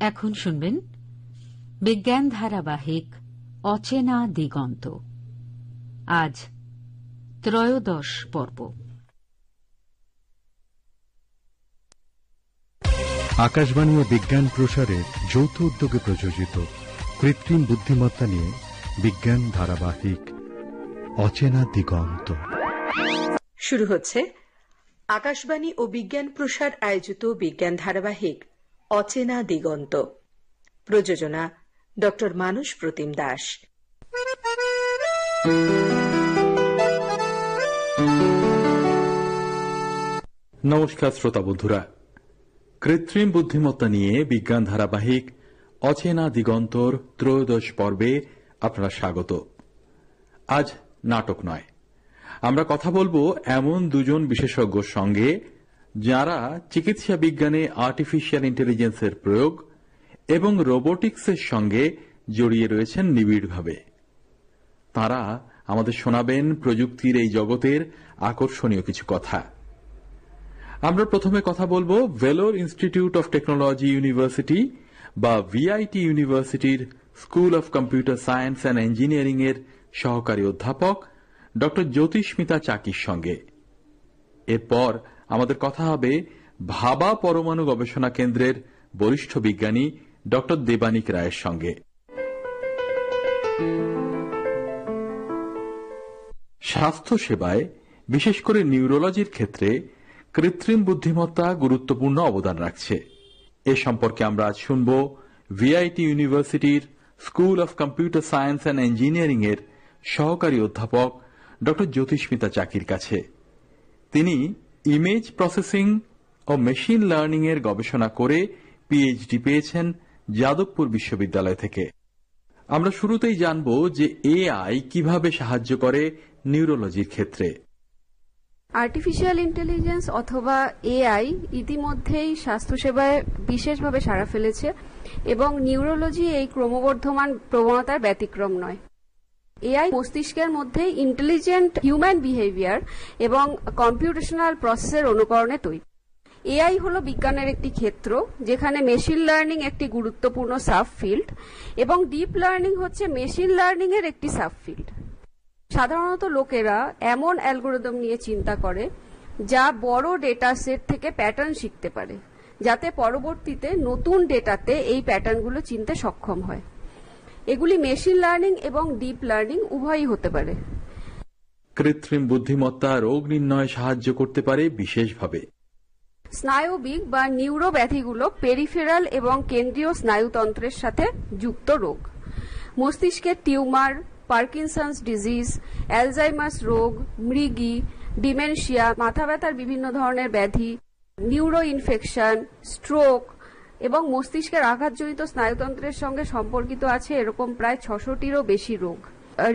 এখন শুনবেন বিজ্ঞান ধারাবাহিক অচেনা দিগন্ত। আজ ত্রয়োদশ পর্ব। আকাশবাণী ও বিজ্ঞান প্রসারের যৌথ উদ্যোগে প্রযোজিত কৃত্রিম বুদ্ধিমত্তা নিয়ে বিজ্ঞান ধারাবাহিক অচেনা দিগন্ত। শুরু হচ্ছে আকাশবাণী ও বিজ্ঞান প্রসার আয়োজিত বিজ্ঞান ধারাবাহিক অচেনা দিগন্ত। প্রযোজনা ড মানস প্রতিম দাস। নমস্কার শ্রোতা বন্ধুরা। কৃত্রিম বুদ্ধিমত্তা নিয়ে বিজ্ঞান ধারাবাহিক অচেনা দিগন্তর ত্রয়োদশ পর্বে আপনারা স্বাগত। আজ নাটক নয়। আমরা কথা বলব এমন দুজন বিশেষজ্ঞর সঙ্গে যারা চিকিৎসা বিজ্ঞানে আর্টিফিশিয়াল ইন্টেলিজেন্সের প্রয়োগ এবং রোবোটিক্সের সঙ্গে জড়িয়ে রয়েছেন নিবিড়ভাবে। তারা আমাদের শোনাবেন প্রযুক্তির এই জগতের আকর্ষণীয় কিছু কথা। আমরা প্রথমে কথা বলব Vellore institute of technology university বা ভিআইটি ইউনিভার্সিটির school of computer science and engineering এর সহকারী অধ্যাপক ড জ্যোতিষ্মিতা চাকির সঙ্গে। এরপর আমাদের কথা হবে ভাবা পরমাণু গবেষণা কেন্দ্রের বরিষ্ঠ বিজ্ঞানী ড. দেবানিক রায়ের সঙ্গে। স্বাস্থ্য সেবায়, বিশেষ করে নিউরোলজির ক্ষেত্রে, কৃত্রিম বুদ্ধিমত্তা গুরুত্বপূর্ণ অবদান রাখছে। এ সম্পর্কে আমরা আজ শুনব ভিআইটি ইউনিভার্সিটির school of computer science and engineering এর সহকারী অধ্যাপক ড. জ্যোতিষ্মিতা চাকির কাছে। তিনি ইমেজ প্রসেসিং ও মেশিন লার্নিং এর গবেষণা করে পিএইচডি পেয়েছেন যাদবপুর বিশ্ববিদ্যালয় থেকে। আমরা শুরুতেই জানব যে এআই কীভাবে সাহায্য করে নিউরোলজির ক্ষেত্রে। আর্টিফিশিয়াল ইন্টেলিজেন্স অথবা এআই ইতিমধ্যেই স্বাস্থ্যসেবায় বিশেষভাবে সাড়া ফেলেছে এবং নিউরোলজি এই ক্রমবর্ধমান প্রবণতার ব্যতিক্রম নয়। এআই মস্তিষ্কের মধ্যে ইন্টেলিজেন্ট হিউম্যান বিহেভিয়ার এবং কম্পিউটেশনাল প্রসেসের অনুকরণে তৈরি। এআই হল বিজ্ঞানের একটি ক্ষেত্র, যেখানে মেশিন লার্নিং একটি গুরুত্বপূর্ণ সাব ফিল্ড এবং ডিপ লার্নিং হচ্ছে মেশিন লার্নিং এর একটি সাব ফিল্ড সাধারণত লোকেরা এমন অ্যালগোরিদম নিয়ে চিন্তা করে, যা বড় ডেটা সেট থেকে প্যাটার্ন শিখতে পারে, যাতে পরবর্তীতে নতুন ডেটাতে এই প্যাটার্নগুলো চিনতে সক্ষম হয়। এগুলি মেশিন লার্নিং এবং ডিপ লার্নিং উভয়ই হতে পারে। কৃত্রিম বুদ্ধিমত্তা রোগ নির্ণয়ে সাহায্য করতে পারে বিশেষভাবে। স্নায়বিক বা নিউরো ব্যাধিগুলো পেরিফেরাল এবং কেন্দ্রীয় স্নায়ুতন্ত্রের সাথে যুক্ত রোগ। মস্তিষ্কের টিউমার পার্কিনসন্স ডিজিজ অ্যালজাইমার্স রোগ মৃগি ডিমেনশিয়া মাথা ব্যথার বিভিন্ন ধরনের ব্যাধি নিউরো ইনফেকশন স্ট্রোক এবং মস্তিষ্কের আঘাতজনিত স্নায়ুতন্ত্রের সঙ্গে সম্পর্কিত আছে এরকম প্রায় ছশোটিরও বেশি রোগ।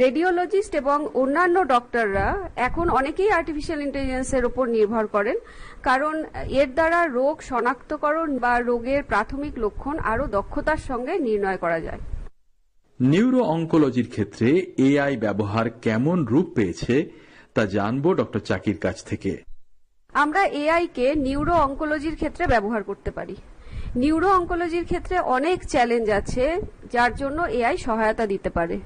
রেডিওলজিস্ট এবং অন্যান্য ডক্টররা এখন অনেকেই আর্টিফিশিয়াল ইন্টেলিজেন্সের উপর নির্ভর করেন কারণ এর দ্বারা রোগ শনাক্তকরণ বা রোগের প্রাথমিক লক্ষণ আরও দক্ষতার সঙ্গে নির্ণয় করা যায়। নিউরো অঙ্কোলজির ক্ষেত্রে এআই ব্যবহার কেমন রূপ পেয়েছে তা জানব ড চাকির কাছ থেকে। আমরা এআই কে নিউরো অঙ্কোলজির ক্ষেত্রে ব্যবহার করতে পারি। নিউরো অঙ্কোলজির ক্ষেত্রে অনেক চ্যালেঞ্জ আছে, যার জন্য এআই সহায়তা দিতে পারে।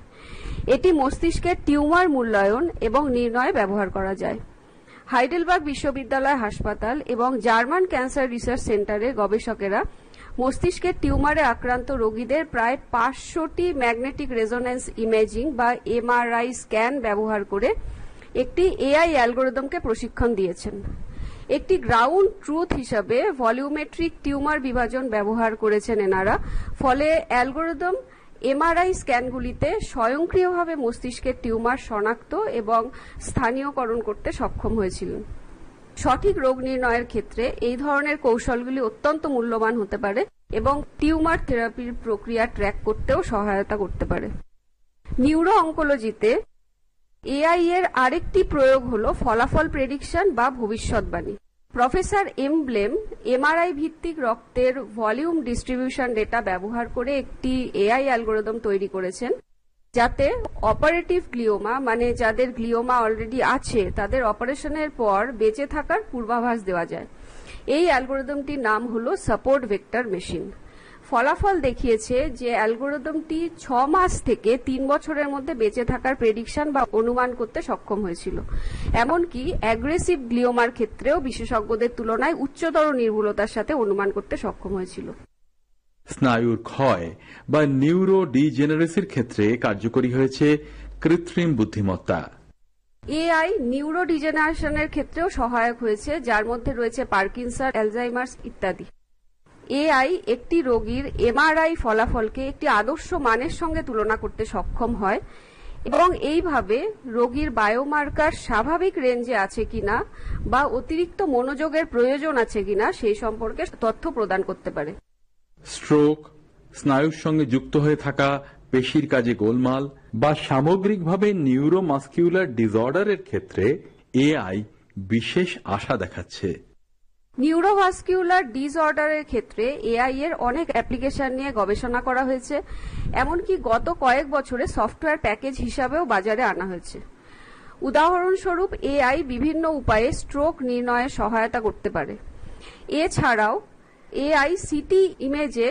এটি মস্তিষ্কের টিউমার মূল্যায়ন এবং নির্ণয়ে ব্যবহার করা যায়। হাইডেলবার্গ বিশ্ববিদ্যালয় হাসপাতাল এবং জার্মান ক্যান্সার রিসার্চ সেন্টারের গবেষকেরা মস্তিষ্কের টিউমারে আক্রান্ত রোগীদের প্রায় পাঁচশোটি ম্যাগনেটিক রেজোন্যান্স ইমেজিং বা এমআরআই স্ক্যান ব্যবহার করে একটি এআই অ্যালগোরিদমকে প্রশিক্ষণ দিয়েছেন। একটি গ্রাউন্ড ট্রুথ হিসাবে ভলিউমেট্রিক টিউমার বিভাজন ব্যবহার করেছেন এনারা। ফলে অ্যালগোরিদম এমআরআই স্ক্যানগুলিতে স্বয়ংক্রিয়ভাবে মস্তিষ্কের টিউমার শনাক্ত এবং স্থানীয়করণ করতে সক্ষম হয়েছিলেন। সঠিক রোগ নির্ণয়ের ক্ষেত্রে এই ধরনের কৌশলগুলি অত্যন্ত মূল্যবান হতে পারে এবং টিউমার থেরাপির প্রক্রিয়া ট্র্যাক করতেও সহায়তা করতে পারে। নিউরো অঙ্কোলজিতে এআই এর আরেকটি প্রয়োগ হল ফলাফল প্রেডিকশন বা ভবিষ্যৎবাণী। প্রফেসর এমব্লেম এমআরআই ভিত্তিক রক্তের ভলিউম ডিস্ট্রিবিউশন ডেটা ব্যবহার করে একটি এআই অ্যালগোরিদম তৈরি করেছেন, যাতে অপারেটিভ গ্লিওমা মানে যাদের গ্লিওমা অলরেডি আছে, তাদের অপারেশনের পর বেঁচে থাকার পূর্বাভাস দেওয়া যায়। এই অ্যালগোরিদমটির নাম হল সাপোর্ট ভেক্টর মেশিন ফলাফল দেখিয়েছে যে অ্যালগোরিদমটি ছ মাস থেকে তিন বছরের মধ্যে বেঁচে থাকার প্রেডিকশন বা অনুমান করতে সক্ষম হয়েছিল। এমনকি অ্যাগ্রেসিভ গ্লিওমার ক্ষেত্রেও বিশেষজ্ঞদের তুলনায় উচ্চতর নির্ভুলতার সাথে অনুমান করতে সক্ষম হয়েছিল। স্নায়ুর ক্ষয় বা নিউরো ডিজেনারেসির ক্ষেত্রে কার্যকরী হয়েছে কৃত্রিম বুদ্ধিমত্তা। এআই নিউরো ডিজেনারেশনের ক্ষেত্রেও সহায়ক হয়েছে যার মধ্যে রয়েছে পার্কিনসন অ্যালজাইমার্স ইত্যাদি। এআই একটি রোগীর এমআরআই ফলাফলকে একটি আদর্শ মানের সঙ্গে তুলনা করতে সক্ষম হয় এবং এইভাবে রোগীর বায়োমার্কার স্বাভাবিক রেঞ্জে আছে কিনা বা অতিরিক্ত মনোযোগের প্রয়োজন আছে কিনা সেই সম্পর্কে তথ্য প্রদান করতে পারে। স্ট্রোক, স্নায়ুর সঙ্গে যুক্ত হয়ে থাকা, পেশির কাজে গোলমাল বা সামগ্রিকভাবে নিউরোমাস্কিউলার ডিসঅর্ডারের ক্ষেত্রে এআই বিশেষ আশা দেখাচ্ছে। নিউরোভাস্কিউলার ডিসঅর্ডারের ক্ষেত্রে এআই এর অনেক অ্যাপ্লিকেশন নিয়ে গবেষণা করা হয়েছে, এমনকি গত কয়েক বছরে সফটওয়্যার প্যাকেজ হিসাবেও বাজারে আনা হয়েছে। উদাহরণস্বরূপ, এআই বিভিন্ন উপায়ে স্ট্রোক নির্ণয়ে সহায়তা করতে পারে। এছাড়াও, এআই সিটি ইমেজে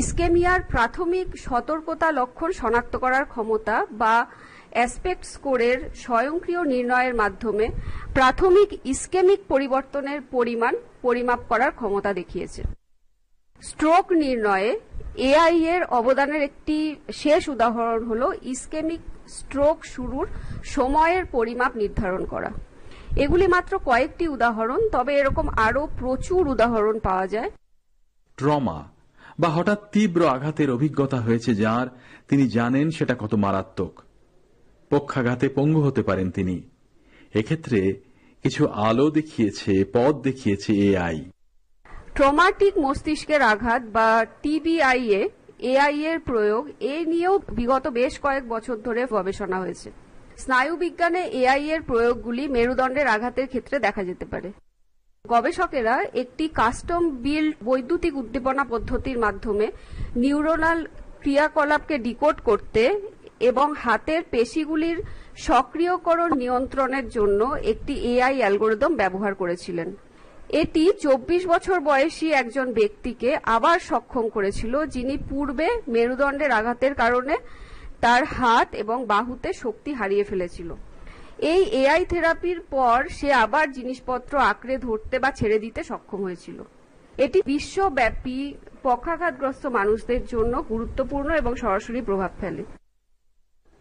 ইস্কেমিয়ার প্রাথমিক সতর্কতা লক্ষণ শনাক্ত করার ক্ষমতা বা অ্যাসপেক্ট স্কোরের স্বয়ংক্রিয় নির্ণয়ের মাধ্যমে প্রাথমিক ইস্কেমিক পরিবর্তনের পরিমাণ পরিমাপ করার ক্ষমতা দেখিয়েছে। স্ট্রোক নির্ণয়ে এআই এর অবদানের একটি শেষ উদাহরণ হল ইস্কেমিক স্ট্রোক শুরুর সময়ের পরিমাপ নির্ধারণ করা। এগুলি মাত্র কয়েকটি উদাহরণ, তবে এরকম আরও প্রচুর উদাহরণ পাওয়া যায়। ট্রমা বা হঠাৎ তীব্র আঘাতের অভিজ্ঞতা হয়েছে যার তিনি জানেন সেটা কত মারাত্মক। পক্ষাঘাতে পঙ্গু হতে পারেন তিনি। এক্ষেত্রে কিছু আলো দেখিয়েছে, পথ দেখিয়েছে এআই ট্রমাটিক মস্তিষ্কের আঘাত বা টিবিআই এ এআই এর প্রয়োগ এ নিয়েও বিগত বেশ কয়েক বছর ধরে গবেষণা হয়েছে। স্নায়ুবিজ্ঞানে এআই এর প্রয়োগগুলি মেরুদণ্ডের আঘাতের ক্ষেত্রে দেখা যেতে পারে। গবেষকেরা একটি কাস্টম বিল্ড বৈদ্যুতিক উদ্দীপনা পদ্ধতির মাধ্যমে নিউরোনাল ক্রিয়াকলাপকে ডিকোড করতে এবং হাতের পেশিগুলির সক্রিয়করণ নিয়ন্ত্রণের জন্য একটি এআই অ্যালগোরিদম ব্যবহার করেছিলেন। এটি চব্বিশ বছর বয়সী একজন ব্যক্তিকে আবার সক্ষম করেছিল, যিনি পূর্বে মেরুদণ্ডের আঘাতের কারণে তার হাত এবং বাহুতে শক্তি হারিয়ে ফেলেছিল। এই এআই থেরাপির পর সে আবার জিনিসপত্র আঁকড়ে ধরতে বা ছেড়ে দিতে সক্ষম হয়েছিল। এটি বিশ্বব্যাপী পক্ষাঘাতগ্রস্ত মানুষদের জন্য গুরুত্বপূর্ণ এবং সরাসরি প্রভাব ফেলে।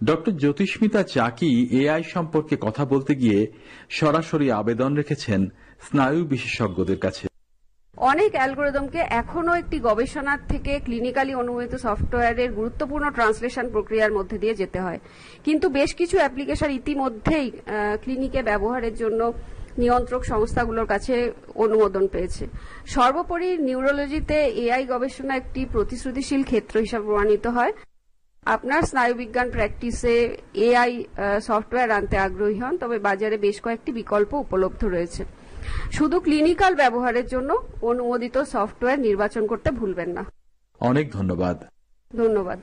ডক্টর জ্যোতিষ্মিতা চাকি এআই সম্পর্কে কথা বলতে গিয়ে সরাসরি আবেদন রেখেছেন স্নায়ু বিশেষজ্ঞদের কাছে। অনেক অ্যালগোরিদমকে এখনও একটি গবেষণার থেকে ক্লিনিক্যালি অনুমোদিত সফটওয়্যারের গুরুত্বপূর্ণ ট্রান্সলেশন প্রক্রিয়ার মধ্যে দিয়ে যেতে হয়। কিন্তু বেশ কিছু অ্যাপ্লিকেশন ইতিমধ্যেই ক্লিনিকে ব্যবহারের জন্য নিয়ন্ত্রক সংস্থাগুলোর কাছে অনুমোদন পেয়েছে। সর্বোপরি নিউরোলজিতে এআই গবেষণা একটি প্রতিশ্রুতিশীল ক্ষেত্র হিসাবে প্রমাণিত হয়। আপনার স্নায়ুবিজ্ঞান প্র্যাকটিসে এআই সফটওয়্যার আনতে আগ্রহী হন তবে বাজারে বেশ কয়েকটি বিকল্প উপলব্ধ রয়েছে। শুধু ক্লিনিক্যাল ব্যবহারের জন্য অনুমোদিত সফটওয়্যার নির্বাচন করতে ভুলবেন না। অনেক ধন্যবাদ। ধন্যবাদ।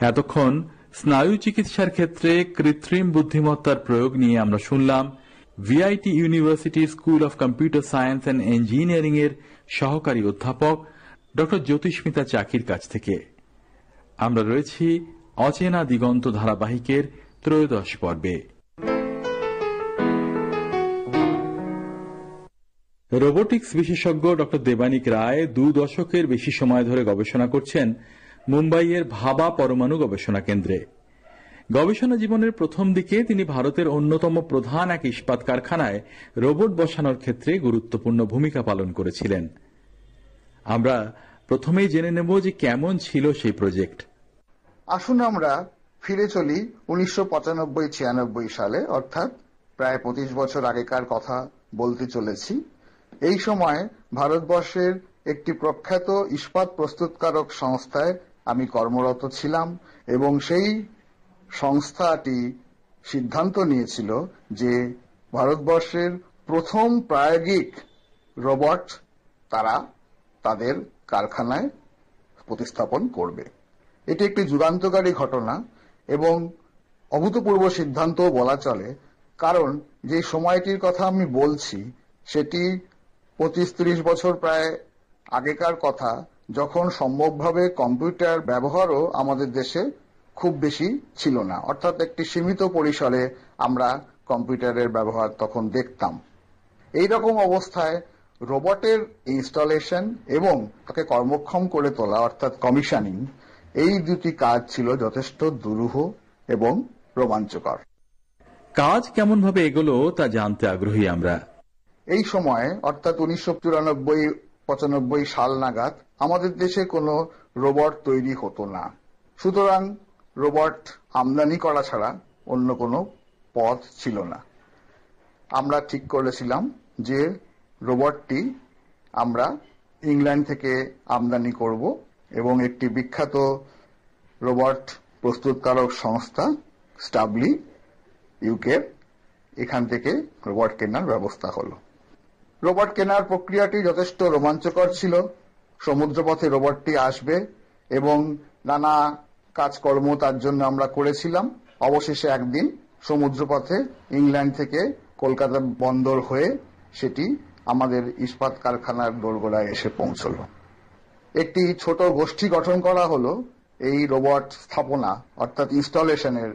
এতক্ষণ স্নায়ু চিকিৎসার ক্ষেত্রে কৃত্রিম বুদ্ধিমত্তার প্রয়োগ নিয়ে আমরা শুনলাম VIT university school of computer science and engineering এর সহকারী অধ্যাপক ডক্টর জ্যোতিষ্মিতা চাকির কাছ থেকে। আমরা রয়েছি অচেনা দিগন্ত ধারাবাহিকের ত্রয়োদশ পর্বে। রোবোটিক্স বিশেষজ্ঞ ডক্টর দেবানিক রায় দু দশকের বেশি সময় ধরে গবেষণা করছেন মুম্বাইয়ের ভাবা পরমাণু গবেষণা কেন্দ্রে। গবেষণা জীবনের প্রথম দিকে তিনি ভারতের অন্যতম প্রধান এক ইস্পাত কারখানায় রোবট বসানোর ক্ষেত্রে গুরুত্বপূর্ণ ভূমিকা পালন করেছিলেন। আমরা প্রথমেই জেনে নেব যে কেমন ছিল সেই প্রজেক্ট। আসুন আমরা ফিরে চলি উনিশশো পঁচানব্বই ছিয়ানব্বই সালে, অর্থাৎ প্রায় পঁচিশ বছর আগেকার কথা বলতে চলেছি। এই সময় ভারতবর্ষের একটি প্রখ্যাত ইস্পাত প্রস্তুতকারক সংস্থায় আমি কর্মরত ছিলাম এবং সেই সংস্থাটি সিদ্ধান্ত নিয়েছিল যে ভারতবর্ষের প্রথম প্রায়োগিক রোবট তারা তাদের কারখানায় প্রতিস্থাপন করবে। এটি একটি যুগান্তকারী ঘটনা এবং অভূতপূর্ব সিদ্ধান্ত বলা চলে, কারণ যে সময়টির কথা আমি বলছি, সেটি পঁচিশ ত্রিশ বছর প্রায় আগেকার কথা, যখন সম্ভবভাবে কম্পিউটার ব্যবহারও আমাদের দেশে খুব বেশি ছিল না। অর্থাৎ একটি সীমিত পরিসরে আমরা কম্পিউটারের ব্যবহার তখন দেখতাম। এই রকম অবস্থায় রোবটের ইনস্টলেশন এবং তাকে কর্মক্ষম করে তোলা অর্থাৎ কমিশনিং এই দুটি কাজ ছিল যথেষ্ট দুরূহ এবং রোমাঞ্চকর। কাজ কেমন ভাবে এগোলো তা জানতে আগ্রহী আমরা। এই সময়ে অর্থাৎ উনিশশো চুরানব্বই পঁচানব্বই সাল নাগাদ আমাদের দেশে কোনো রোবট তৈরি হতো না। সুতরাং রোবট আমদানি করা ছাড়া অন্য কোনো পথ ছিল না। আমরা ঠিক করেছিলাম যে রোবটটি আমরা ইংল্যান্ড থেকে আমদানি করব এবং একটি বিখ্যাত রোবট প্রস্তুতকারক সংস্থা, স্টাবলি ইউকে এখান থেকে রোবট কেনার ব্যবস্থা হলো। রোবট কেনার প্রক্রিয়াটি যথেষ্ট রোমাঞ্চকর ছিল। সমুদ্রপথে রোবটটি আসবে এবং নানা কাজকর্ম তার জন্য আমরা করেছিলাম। অবশেষে একদিন সমুদ্রপথে ইংল্যান্ড থেকে কলকাতা বন্দর হয়ে সেটি আমাদের ইস্পাত কারখানার দোরগোড়ায় এসে পৌঁছল। একটি ছোট গোষ্ঠী গঠন করা হলো এই রোবট স্থাপনা, অর্থাৎ ইনস্টলেশনের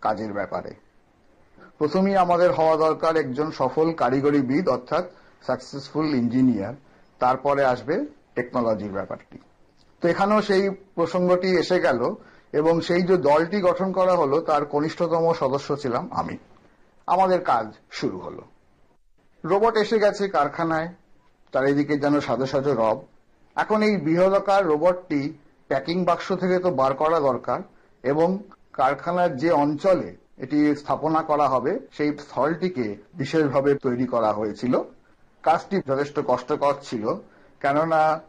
কাজের ব্যাপারে। প্রথমেই আমাদের হওয়া দরকার একজন সফল কারিগরিবিদ, অর্থাৎ সাকসেসফুল ইঞ্জিনিয়ার তারপরে আসবে টেকনোলজির ব্যাপারটি। তো এখানেও সেই প্রসঙ্গটি এসে গেল এবং সেই যে দলটি গঠন করা হলো, তার কনিষ্ঠতম সদস্য ছিলাম আমি। আমাদের কাজ শুরু হলো। রোবট এসে গেছে কারখানায়, চারিদিকে যেন সাজো সাজো রব। এখন এই বৃহদাকার রোবটটি প্যাকিং বাক্স থেকে তো বার করা দরকার, এবং কারখানার যে অঞ্চলে এটি স্থাপনা করা হবে, সেই স্থলটিকে বিশেষভাবে তৈরি করা হয়েছিল। কাজটি যথেষ্ট কষ্টকর ছিল, কেননা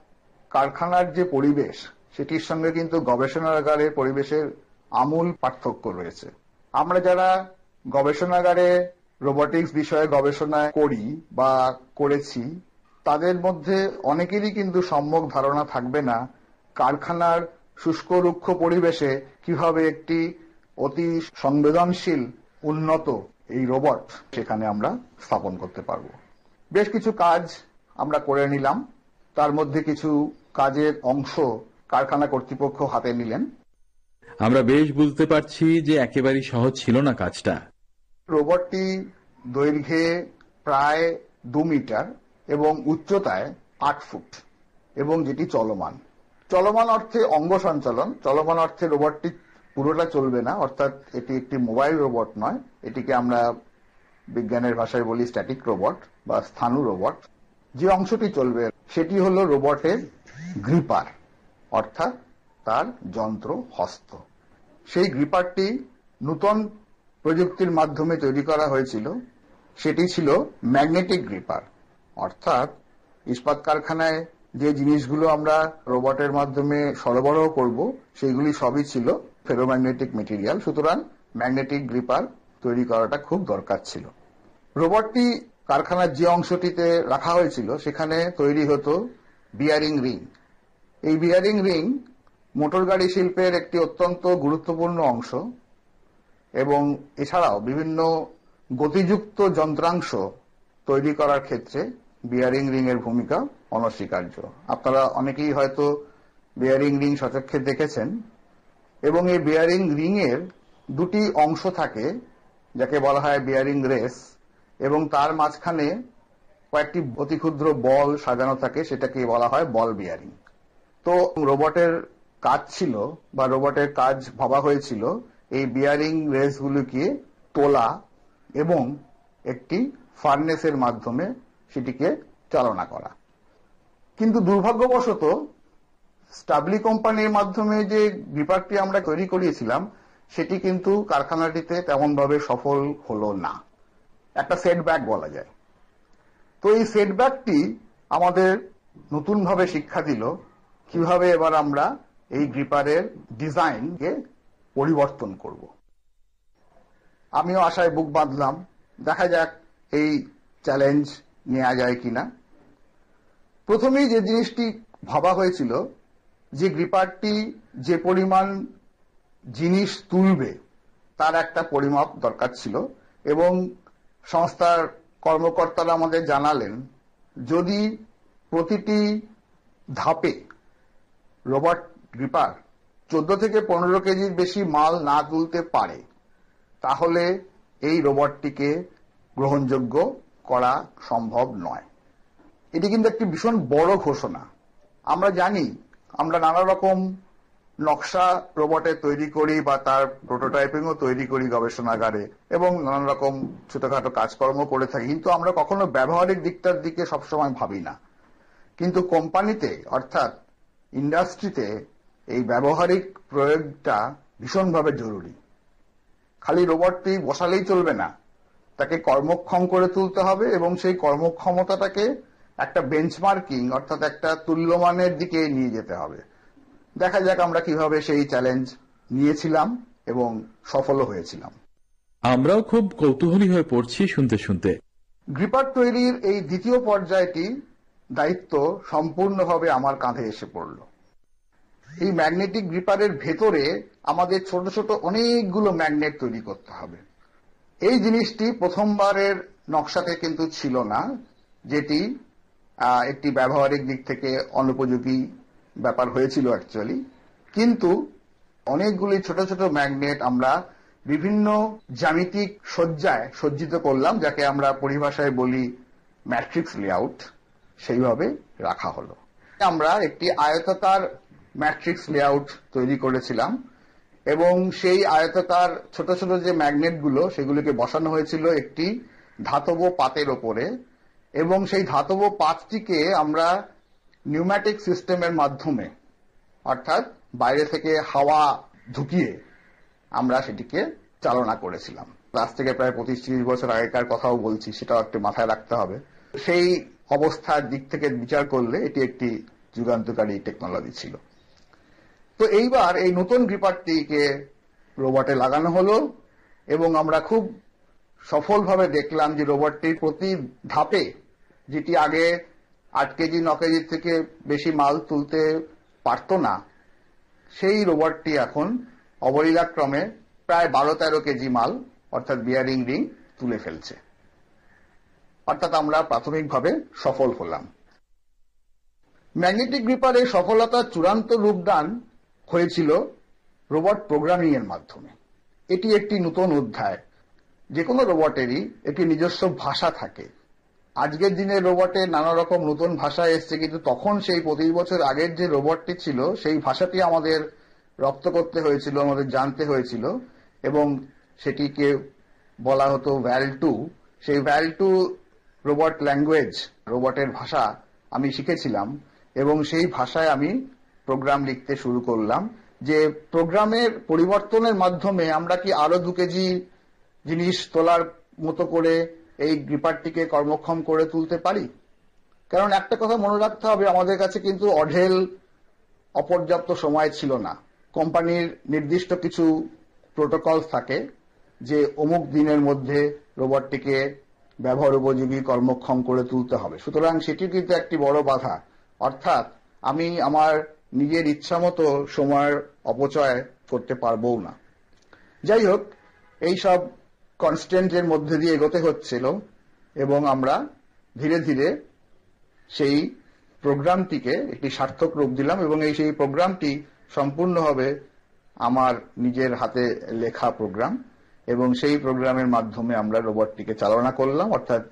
কারখানার যে পরিবেশ সেটির সঙ্গে কিন্তু গবেষণাগারের পরিবেশের আমূল পার্থক্য রয়েছে। আমরা যারা গবেষণাগারে রোবটিক্স বিষয়ে গবেষণা করি বা করেছি, তাদের মধ্যে অনেকেরই কিন্তু সম্যক ধারণা থাকবে না কারখানার শুষ্ক রুক্ষ পরিবেশে কীভাবে একটি অতি সংবেদনশীল উন্নত এই রোবট সেখানে আমরা স্থাপন করতে পারব। বেশ কিছু কাজ আমরা করে নিলাম। তার মধ্যে কিছু কাজের অংশ কারখানা কর্তৃপক্ষ হাতে নিলেন। আমরা বেশ বুঝতে পারছি যে একেবারেই সহজ ছিল না কাজটা। রোবটটি দৈর্ঘ্যে প্রায় দু মিটার এবং উচ্চতায় আট ফুট এবং যেটি চলমান। চলমান অর্থে অঙ্গ সঞ্চালন। চলমান অর্থে রোবটটি পুরোটা চলবে না অর্থাৎ এটি একটি মোবাইল রোবট নয়। এটিকে আমরা বিজ্ঞানের ভাষায় বলি স্ট্যাটিক রোবট বা স্থানু রোবট। যে অংশটি চলবে সেটি হল রোবটের গ্রিপার। অর্থাৎ তার যন্ত্র হস্ত। সেই গ্রিপারটি নূতন প্রযুক্তির মাধ্যমে তৈরি করা হয়েছিল, সেটি ছিল ম্যাগনেটিক গ্রিপার। অর্থাৎ ইস্পাত কারখানায় যে জিনিসগুলো আমরা রোবটের মাধ্যমে সরবরাহ করব, সেইগুলি সবই ছিল ফেরোম্যাগনেটিক মেটেরিয়াল। সুতরাং ম্যাগনেটিক গ্রিপার তৈরি করাটা খুব দরকার ছিল। রোবটটি কারখানার যে অংশটিতে রাখা হয়েছিল, সেখানে তৈরি হতো বিয়ারিং রিং। এই বিয়ারিং রিং মোটর গাড়ি শিল্পের একটি অত্যন্ত গুরুত্বপূর্ণ অংশ এবং এছাড়াও বিভিন্ন গতিযুক্ত যন্ত্রাংশ তৈরি করার ক্ষেত্রে বিয়ারিং রিং এর ভূমিকা অনস্বীকার্য। আপনারা অনেকেই হয়তো বিয়ারিং রিং সচক্ষে দেখেছেন এবং এই বিয়ারিং রিং এর দুটি অংশ থাকে, যাকে বলা হয় বিয়ারিং রেস, এবং তার মাঝখানে কয়েকটি অতি ক্ষুদ্র বল সাজানো থাকে সেটাকে বলা হয় বল বিয়ারিং। তো রোবটের কাজ ছিল বা রোবটের কাজ ভাবা হয়েছিল এই বিয়ারিং রেসগুলিকে তোলা এবং একটি ফার্নেসের মাধ্যমে সেটিকে চালনা করা। কিন্তু দুর্ভাগ্যবশত স্টাবলি কোম্পানির মাধ্যমে যে গ্রিপারটি আমরা তৈরি করিয়েছিলাম, সেটি কিন্তু কারখানাটিতে তেমনভাবে সফল হলো না। একটা সেটব্যাক বলা যায়। তো এই সেটব্যাকটি আমাদের নতুনভাবে শিক্ষা দিল কীভাবে এবার আমরা এই গ্রিপারের ডিজাইনকে পরিবর্তন করব। আমিও আশায় বুক বাঁধলাম, দেখা যাক এই চ্যালেঞ্জ নেওয়া যায় কিনা। প্রথমেই যে জিনিসটি ভাবা হয়েছিল, যে গ্রিপারটি যে পরিমাণ জিনিস তুলবে, তার একটা পরিমাপ দরকার ছিল এবং সংস্থার কর্মকর্তারা আমাদের জানালেন, যদি প্রতিটি ধাপে রোবট গ্রিপার, চোদ্দ থেকে পনেরো কেজির বেশি মাল না তুলতে পারে, তাহলে এই রোবটটিকে গ্রহণযোগ্য করা সম্ভব নয়। এটি কিন্তু একটি ভীষণ বড় ঘোষণা। আমরা জানি, আমরা নানা রকম নকশা রোবটের তৈরি করি বা তার প্রোটোটাইপিংও তৈরি করি গবেষণাগারে এবং নানান রকম ছোটখাটো কাজকর্ম করে থাকি, কিন্তু আমরা কখনো ব্যবহারিক দিকটার দিকে সবসময় ভাবি না। কিন্তু কোম্পানিতে, অর্থাৎ ইন্ডাস্ট্রিতে এই ব্যবহারিক প্রয়োগটা ভীষণভাবে জরুরি। খালি রোবটটি বসালেই চলবে না। তাকে কর্মক্ষম করে তুলতে হবে এবং সেই কর্মক্ষমতাটাকে একটা বেঞ্চমার্কিং অর্থাৎ একটা তুল্যমানের দিকে নিয়ে যেতে হবে। দেখা যাক আমরা কীভাবে সেই চ্যালেঞ্জ নিয়েছিলাম এবং সফলও হয়েছিলাম। আমরাও খুব কৌতূহলী হয়ে পড়ছি শুনতে শুনতে। গ্রিপার তৈরির এই দ্বিতীয় পর্যায়টি দায়িত্ব সম্পূর্ণভাবে আমার কাঁধে এসে পড়ল। এই ম্যাগনেটিক গ্রিপারের ভেতরে আমাদের ছোট ছোট অনেকগুলো ম্যাগনেট তৈরি করতে হবে। এই জিনিসটি প্রথমবারের নকশাতে কিন্তু ছিল না, যেটি একটি ব্যবহারিক দিক থেকে অনুপযোগী ব্যাপার হয়েছিল অ্যাকচুয়ালি কিন্তু অনেকগুলি ছোট ছোট ম্যাগনেট আমরা বিভিন্ন জ্যামিতিক সজ্জায় সজ্জিত করলাম, যাকে আমরা পরিভাষায় বলি ম্যাট্রিক্স লেআউট। সেইভাবে রাখা হলো। আমরা একটি আয়তাকার ম্যাট্রিক্স লেআউট তৈরি করেছিলাম এবং সেই আয়তাকার ছোট ছোট যে ম্যাগনেটগুলো, সেগুলিকে বসানো হয়েছিল একটি ধাতব পাতের ওপরে এবং সেই ধাতব পাতটিকে আমরা নিউম্যাটিক সিস্টেমের মাধ্যমে, অর্থাৎ বাইরে থেকে হাওয়া ঢুকিয়ে আমরা সেটিকে চালনা করেছিলাম। আজ থেকে প্রায় পঁচিশ তিরিশ বছর আগেকার কথাও বলছি, সেটাও একটু মাথায় রাখতে হবে। সেই অবস্থার দিক থেকে বিচার করলে এটি একটি যুগান্তকারী টেকনোলজি ছিল। তো এইবার এই নতুন গ্রিপারটিকে রোবটে লাগানো হলো এবং আমরা খুব সফলভাবে দেখলাম যে রোবটটির প্রতি ধাপে যেটি আগে আট কেজি, ন কেজির থেকে বেশি মাল তুলতে পারত না, সেই রোবটটি এখন অবলীলাক্রমে প্রায় বারো তেরো কেজি মাল, অর্থাৎ বিয়ারিং রিং তুলে ফেলছে। অর্থাৎ আমরা প্রাথমিকভাবে সফল হলাম। ম্যাগনেটিক গ্রিপারের সফলতার চূড়ান্ত রূপদান হয়েছিল রোবট প্রোগ্রামিং এর মাধ্যমে। এটি একটি নতুন অধ্যায়। যে কোনো রোবটেরই একটি নিজস্ব ভাষা থাকে। আজকের দিনে রোবটে নানা রকম নতুন ভাষা এসছে, কিন্তু তখন সেই পঁচিশ বছর আগের যে রোবটটি ছিল, সেই ভাষাটি আমাদের রপ্ত করতে হয়েছিল, আমাদের জানতে হয়েছিল, এবং সেটিকে বলা হতো ভ্যাল টু। সেই ভ্যাল টু রোবট ল্যাঙ্গুয়েজ রোবটের ভাষা আমি শিখেছিলাম এবং সেই ভাষায় আমি প্রোগ্রাম লিখতে শুরু করলাম যে প্রোগ্রামের পরিবর্তনের মাধ্যমে আমরা কি আরও দু কেজি জিনিস তোলার মতো করে এই গ্রিপারটিকে কর্মক্ষম করে তুলতে পারি? কারণ একটা কথা মনে রাখতে হবে, আমাদের কাছে কিন্তু অঢেল অপর্যাপ্ত সময় ছিল না। কোম্পানির নির্দিষ্ট কিছু প্রোটোকল থাকে যে অমুক দিনের মধ্যে রোবটটিকে ব্যবহার উপযোগী কর্মক্ষম করে তুলতে হবে। সুতরাং সেটি কিন্তু একটি বড় বাধা। অর্থাৎ আমি আমার নিজের ইচ্ছা মতো সময়ের অপচয় করতে পারব না। যাই হোক, এই এইসব কনস্ট্যান্টের মধ্যে দিয়ে এগোতে হচ্ছিল এবং আমরা ধীরে ধীরে সেই প্রোগ্রামটিকে একটি সার্থক রূপ দিলাম এবং এই সেই প্রোগ্রামটি সম্পূর্ণভাবে আমার নিজের হাতে লেখা প্রোগ্রাম। এবং সেই প্রোগ্রামের মাধ্যমে আমরা রোবটটিকে চালনা করলাম, অর্থাৎ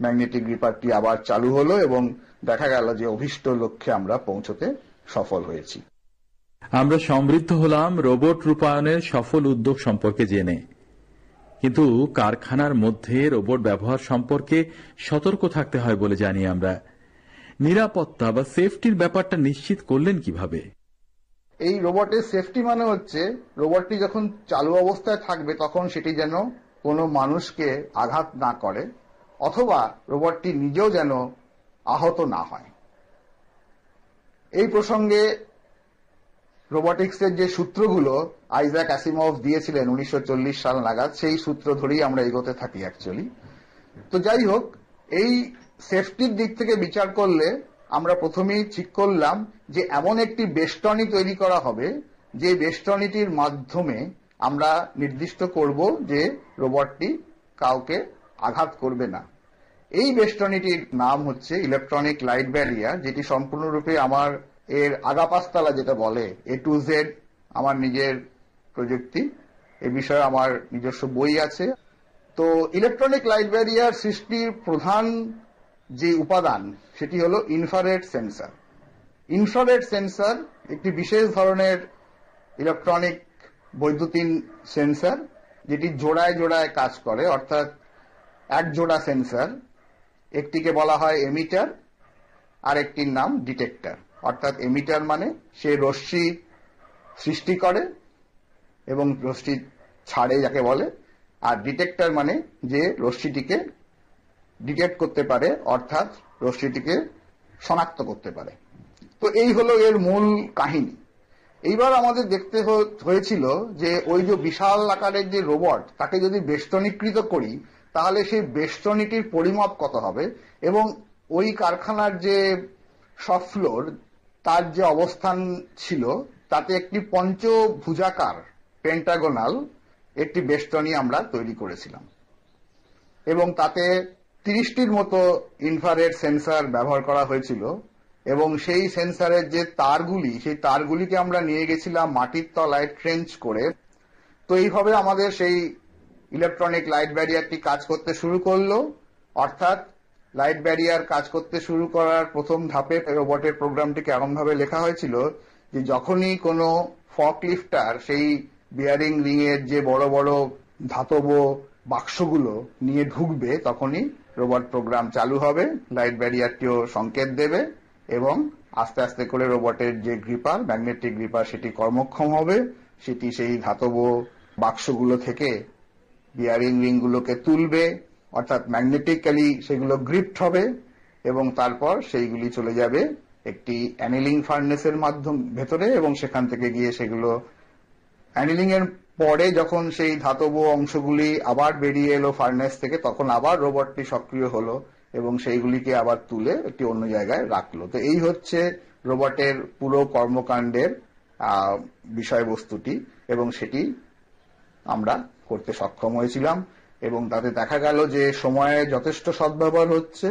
ম্যাগনেটিক রিপারটি আবার চালু হলো এবং দেখা গেল যে অভিষ্ট লক্ষ্যে আমরা পৌঁছতে সফল হয়েছি। আমরা সমৃদ্ধ হলাম রোবট রূপায়ণের সফল উদ্যোগ সম্পর্কে জেনে। কিন্তু কারখানার মধ্যে রোবট ব্যবহার সম্পর্কে সতর্ক থাকতে হয় বলে জানি আমরা। নিরাপত্তা বা সেফটির ব্যাপারটা নিশ্চিত করলেন কীভাবে? এই রোবটের সেফটি মানে হচ্ছে রোবটটি যখন চালু অবস্থায় থাকবে তখন সেটি যেন কোনো মানুষকে আঘাত না করে অথবা রোবটটি নিজেও যেন আহত না হয়। এই প্রসঙ্গে রোবটিক্সের যে সূত্রগুলো আইজাক অ্যাসিমভ দিয়েছিলেন উনিশশো সাল নাগাদ, সেই সূত্র ধরেই আমরা এগোতে থাকি অ্যাকচুয়ালি তো যাই হোক, এই সেফটির দিক থেকে বিচার করলে আমরা প্রথমেই ঠিক করলাম যে এমন একটি বেষ্টনী তৈরি করা হবে, যে বেষ্টনীটির মাধ্যমে আমরা নির্দিষ্ট করব যে রোবটটি কাউকে আঘাত করবে না। এই বেষ্টনীটির নাম হচ্ছে ইলেকট্রনিক লাইট ব্যারিয়ার, যেটি সম্পূর্ণরূপে আমার এর আগাপাস্তলা যেটা বলে, এ টু জেড আমার নিজের প্রযুক্তি, এ বিষয়ে আমার নিজস্ব বই আছে। তো ইলেকট্রনিক লাইট ব্যারিয়ার সৃষ্টির প্রধান যে উপাদান, সেটি হলো ইনফ্রারেড সেন্সর ইনফ্রারেড সেন্সর একটি বিশেষ ধরনের ইলেকট্রনিক বৈদ্যুতিন সেন্সর যেটি জোড়ায় জোড়ায় কাজ করে, অর্থাৎ এক জোড়া সেন্সর একটিকে বলা হয় এমিটার আর একটির নাম ডিটেক্টর অর্থাৎ এমিটার মানে সে রশ্মি সৃষ্টি করে এবং রশ্মি ছাড়ে যাকে বলে, আর ডিটেক্টর মানে যে রশ্মিটিকে ডিটেক্ট করতে পারে, অর্থাৎ রশ্মিটিকে শনাক্ত করতে পারে। তো এই হলো এর মূল কাহিনী। এইবার আমাদের দেখতে হয়েছিল যে ওই যে বিশাল আকারের যে রোবট, তাকে যদি বেষ্টনীকৃত করি, তাহলে সেই বেষ্টনীটির পরিমাপ কত হবে? এবং ওই কারখানার যে সব ফ্লোর, তার যে অবস্থান ছিল, তাতে একটি পঞ্চভুজাকার, পেন্টাগোনাল, একটি বেষ্টনী আমরা তৈরি করেছিলাম। এবং তাতে তিরিশটির মতো ইনফ্রারেড সেন্সার ব্যবহার করা হয়েছিল এবং সেই সেন্সারের যে তারগুলি, সেই তারগুলিকে আমরা নিয়ে গেছিলাম মাটির তলায় ট্রেঞ্চ করে। তো এইভাবে আমাদের সেই ইলেকট্রনিক লাইট ব্যারিয়ারটি কাজ করতে শুরু করল। অর্থাৎ লাইট ব্যারিয়ার কাজ করতে শুরু করার প্রথম ধাপে রোবটের প্রোগ্রামটিকে এমনভাবে লেখা হয়েছিল যে যখনই কোনো ফক লিফটার সেই বিয়ারিং রিং এর যে বড় বড় ধাতব বাক্সগুলো নিয়ে ঢুকবে, তখনই রোবট প্রোগ্রাম চালু হবে লাইট ব্যারিয়ারটিও সংকেত দেবে, এবং আস্তে আস্তে করে রোবটের যে গ্রিপার ম্যাগনেটিক গ্রিপার সেটি কর্মক্ষম হবে, সেটি সেই ধাতব বাক্সগুলো থেকে বিয়ারিং রিংগুলোকে তুলবে, অর্থাৎ ম্যাগনেটিক্যালি সেগুলো গ্রিপ্ট হবে, এবং তারপর সেইগুলি চলে যাবে একটি অ্যানিলিং ফার্নেসের মাধ্যম, ভেতরে, এবং সেখান থেকে গিয়ে সেগুলো অ্যানিলিং এর পরে যখন সেই ধাতব অংশগুলি আবার বেরিয়ে এলো ফার্নেস থেকে, তখন আবার রোবটটি সক্রিয় হলো এবং সেইগুলিকে আবার তুলে একটি অন্য জায়গায় রাখল। তো এই হচ্ছে রোবটের পুরো কর্মকাণ্ডের বিষয়বস্তুটি এবং সেটি আমরা করতে সক্ষম হয়েছিলাম এবং তাতে দেখা গেল যে সময়ে যথেষ্ট সদ্ব্যবহার হচ্ছে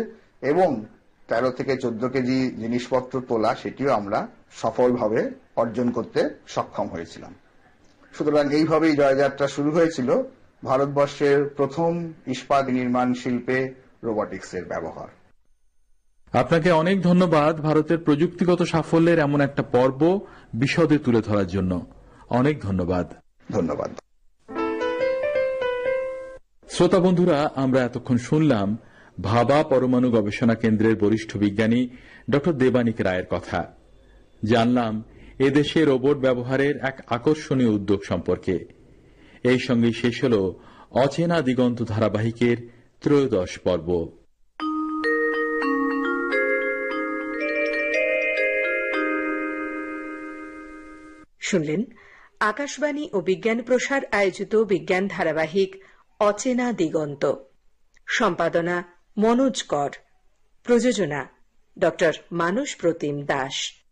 এবং তেরো থেকে চোদ্দ কেজি জিনিসপত্র তোলা, সেটিও আমরা সফলভাবে অর্জন করতে সক্ষম হয়েছিলাম। সুতরাং এইভাবেই জয়যাত্রা শুরু হয়েছিল ভারতবর্ষের প্রথম ইস্পাত নির্মাণ শিল্পে রোবোটিক্সের ব্যবহার। আপনাকে অনেক ধন্যবাদ ভারতের প্রযুক্তিগত সাফল্যের এমন একটা পর্ব বিশদে তুলে ধরার জন্য। অনেক ধন্যবাদ। ধন্যবাদ। শ্রোতা বন্ধুরা আমরা এতক্ষণ শুনলাম ভাবা পরমাণু গবেষণা কেন্দ্রের বরিষ্ঠ বিজ্ঞানী ড দেবানিক রায়ের কথা। জানলাম এদেশে রোবট ব্যবহারের এক আকর্ষণীয় উদ্যোগ সম্পর্কে। এই সঙ্গে শেষ হল অচেনা দিগন্ত ধারাবাহিকের ত্রয়োদশ পর্ব। শুনলেন আকাশবাণী ও বিজ্ঞান প্রসার আয়োজিত বিজ্ঞান ধারাবাহিক অচেনা দিগন্ত। সম্পাদনা মনোজ কর। প্রযোজনা ড মানস প্রতিম দাস।